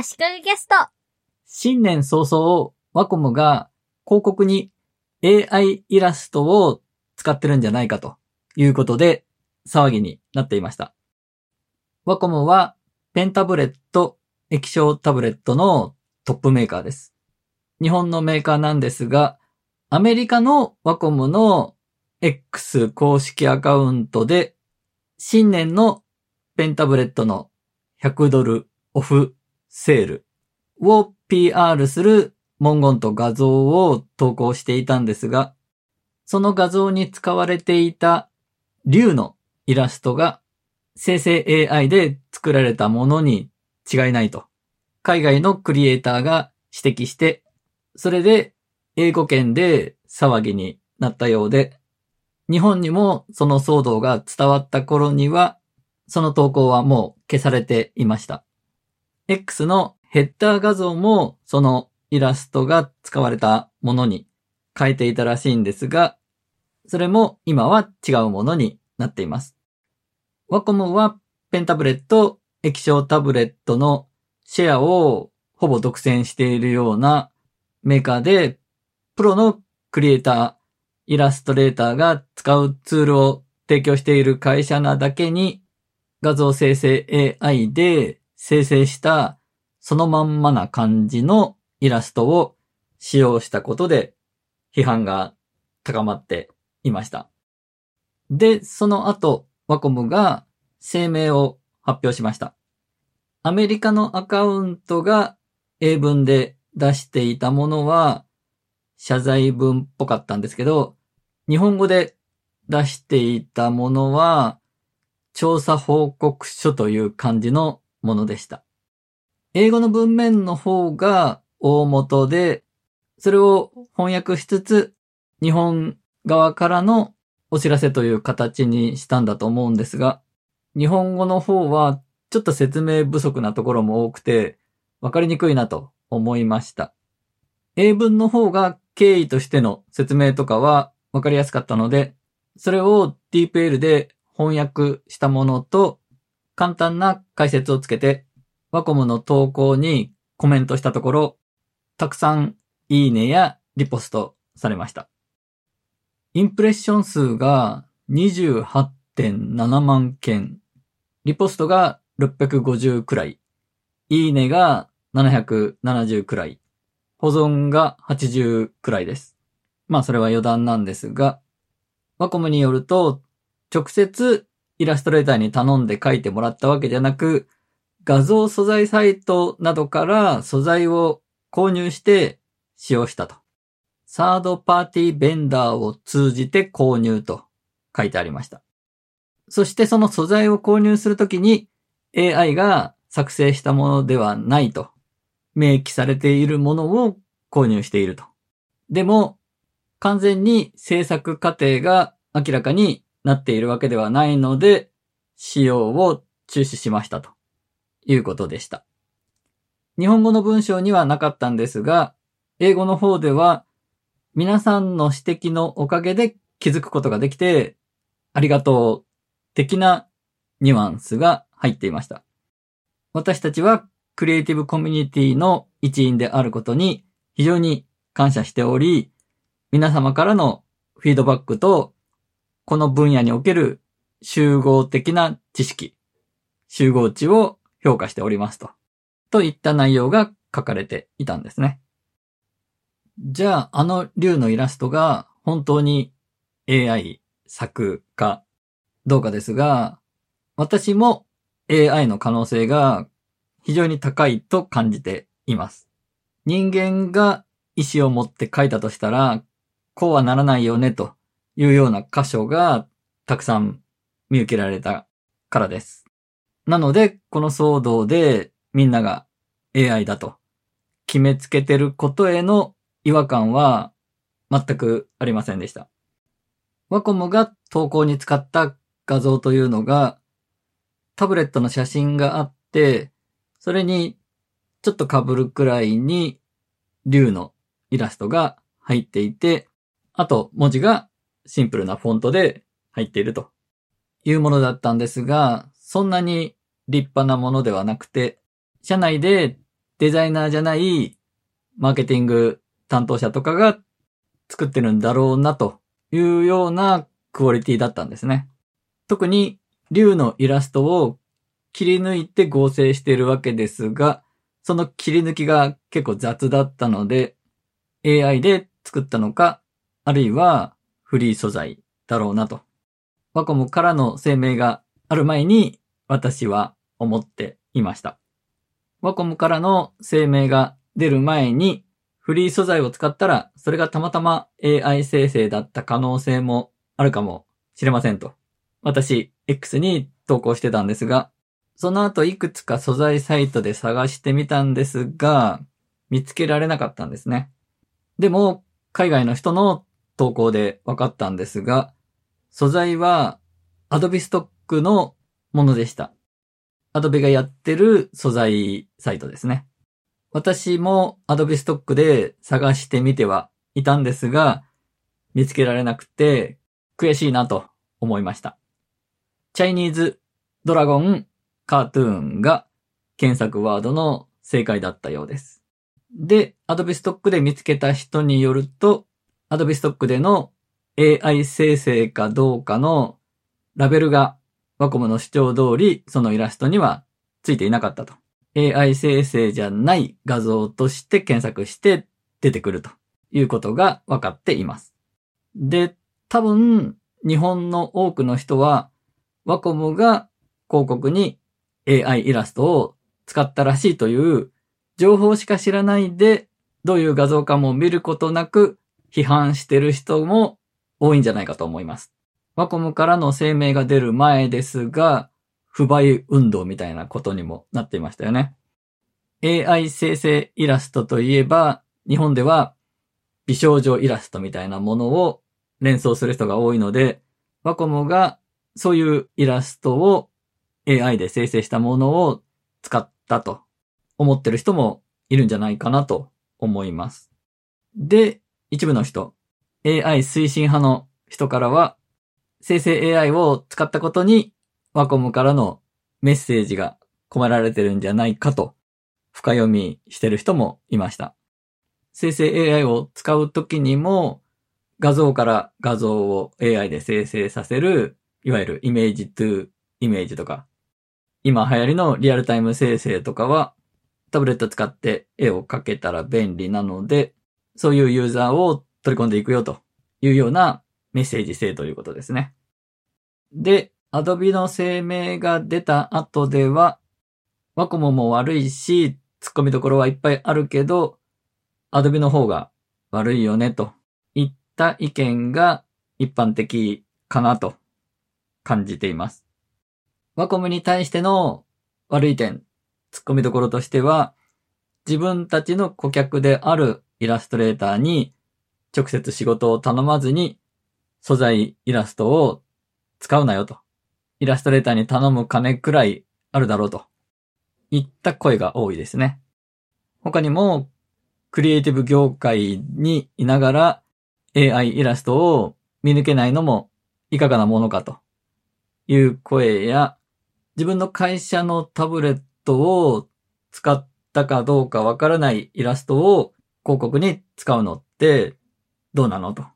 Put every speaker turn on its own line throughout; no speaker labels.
足利ゲスト。
新年早々、ワコムが広告に AI イラストを使ってるんじゃないかということで騒ぎになっていました。ワコムはペンタブレット、液晶タブレットのトップメーカーです。日本のメーカーなんですが、アメリカのワコムの X 公式アカウントで新年のペンタブレットの100ドルオフセールを PR する文言と画像を投稿していたんですが、その画像に使われていた竜のイラストが生成 AI で作られたものに違いないと、海外のクリエイターが指摘して、それで英語圏で騒ぎになったようで、日本にもその騒動が伝わった頃には、その投稿はもう消されていました。X のヘッダー画像もそのイラストが使われたものに変えていたらしいんですが、それも今は違うものになっています。ワコムはペンタブレット、液晶タブレットのシェアをほぼ独占しているようなメーカーで、プロのクリエイター、イラストレーターが使うツールを提供している会社なだけに、画像生成 AI で生成したそのまんまな感じのイラストを使用したことで批判が高まっていました。で、その後、ワコムが声明を発表しました。アメリカのアカウントが英文で出していたものは謝罪文っぽかったんですけど、日本語で出していたものは調査報告書という感じのものでした。英語の文面の方が大元で、それを翻訳しつつ、日本側からのお知らせという形にしたんだと思うんですが、日本語の方はちょっと説明不足なところも多くて、わかりにくいなと思いました。英文の方が経緯としての説明とかはわかりやすかったので、それを DeepL で翻訳したものと簡単な解説をつけてワコムの投稿にコメントしたところ、たくさんいいねやリポストされました。インプレッション数が28.7万件、リポストが650くらい、いいねが770くらい、保存が80くらいです。まあそれは余談なんですが、ワコムによると、直接イラストレーターに頼んで書いてもらったわけじゃなく、画像素材サイトなどから素材を購入して使用したと。サードパーティーベンダーを通じて購入と書いてありました。そしてその素材を購入するときに AI が作成したものではないと明記されているものを購入していると。でも完全に制作過程が明らかになっているわけではないので使用を中止しましたと。いうことでした。日本語の文章にはなかったんですが、英語の方では皆さんの指摘のおかげで気づくことができて、ありがとう的なニュアンスが入っていました。私たちはクリエイティブコミュニティの一員であることに非常に感謝しており、皆様からのフィードバックと、この分野における集合的な知識、集合値を評価しておりますと。といった内容が書かれていたんですね。じゃあ、あの竜のイラストが本当に AI 作かどうかですが、私も AI の可能性が非常に高いと感じています。人間が意思を持って書いたとしたら、こうはならないよねというような箇所がたくさん見受けられたからです。なので、この騒動でみんなが AI だと決めつけてることへの違和感は全くありませんでした。ワコムが投稿に使った画像というのがタブレットの写真があって、それにちょっと被るくらいに竜のイラストが入っていて、あと文字がシンプルなフォントで入っているというものだったんですが、そんなに立派なものではなくて、社内でデザイナーじゃないマーケティング担当者とかが作ってるんだろうなというようなクオリティだったんですね。特に竜のイラストを切り抜いて合成しているわけですが、その切り抜きが結構雑だったので、AI で作ったのか、あるいはフリー素材だろうなと。ワコムからの声明がある前に私は思っていました。ワコムからの声明が出る前にフリー素材を使ったらそれがたまたま AI 生成だった可能性もあるかもしれませんと。私、X に投稿してたんですが、その後いくつか素材サイトで探してみたんですが、見つけられなかったんですね。でも、海外の人の投稿で分かったんですが、素材は Adobe Stock のものでした。Adobe がやってる素材サイトですね。私も Adobe Stock で探してみてはいたんですが、見つけられなくて悔しいなと思いました。チャイニーズドラゴンカートゥーンが検索ワードの正解だったようです。で、Adobe Stock で見つけた人によると、Adobe Stock での AI 生成かどうかのラベルがワコムの主張通りそのイラストにはついていなかったと。AI 生成じゃない画像として検索して出てくるということが分かっています。で、多分日本の多くの人はワコムが広告に AI イラストを使ったらしいという情報しか知らないで、どういう画像かも見ることなく批判してる人も多いんじゃないかと思います。ワコムからの声明が出る前ですが、不買運動みたいなことにもなっていましたよね。AI 生成イラストといえば、日本では美少女イラストみたいなものを連想する人が多いので、ワコムがそういうイラストを AI で生成したものを使ったと思ってる人もいるんじゃないかなと思います。で、一部の人、AI 推進派の人からは、生成 AI を使ったことにワコムからのメッセージが込められてるんじゃないかと深読みしてる人もいました。生成 AI を使うときにも画像から画像を AI で生成させる、いわゆるイメージトゥイメージとか今流行りのリアルタイム生成とかは、タブレット使って絵を描けたら便利なので、そういうユーザーを取り込んでいくよというようなメッセージ性ということですね。で、Adobe の声明が出た後では、ワコモも悪いし、突っ込みどころはいっぱいあるけど、Adobe の方が悪いよねといった意見が一般的かなと感じています。ワコムに対しての悪い点、突っ込みどころとしては、自分たちの顧客であるイラストレーターに直接仕事を頼まずに素材イラストを使うなよと。イラストレーターに頼む金くらいあるだろうと。いった声が多いですね。他にも、クリエイティブ業界にいながら AI イラストを見抜けないのもいかがなものかという声や、自分の会社のタブレットを使ったかどうかわからないイラストを広告に使うのってどうなのと。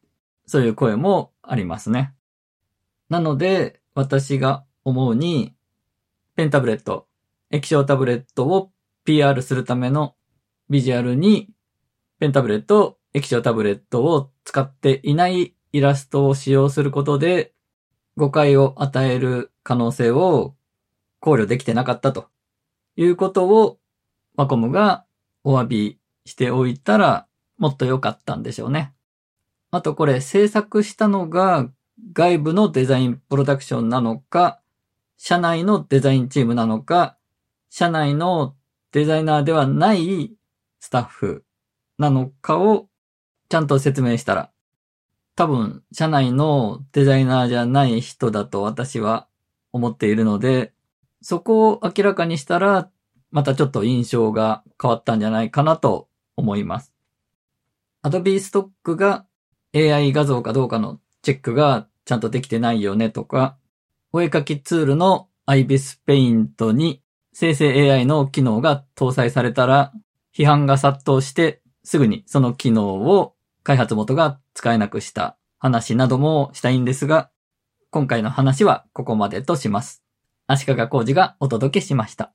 そういう声もありますね。なので、私が思うに、ペンタブレット、液晶タブレットを PR するためのビジュアルに、ペンタブレット、液晶タブレットを使っていないイラストを使用することで、誤解を与える可能性を考慮できてなかったということを、マコムがお詫びしておいたらもっと良かったんでしょうね。あとこれ制作したのが外部のデザインプロダクションなのか、社内のデザインチームなのか、社内のデザイナーではないスタッフなのかをちゃんと説明したら、多分社内のデザイナーじゃない人だと私は思っているので、そこを明らかにしたら、またちょっと印象が変わったんじゃないかなと思います。Adobe Stock が AI 画像かどうかのチェックがちゃんとできてないよねとか、お絵かきツールの IBIS Paint に生成 AI の機能が搭載されたら批判が殺到して、すぐにその機能を開発元が使えなくした話などもしたいんですが、今回の話はここまでとします。足利工事がお届けしました。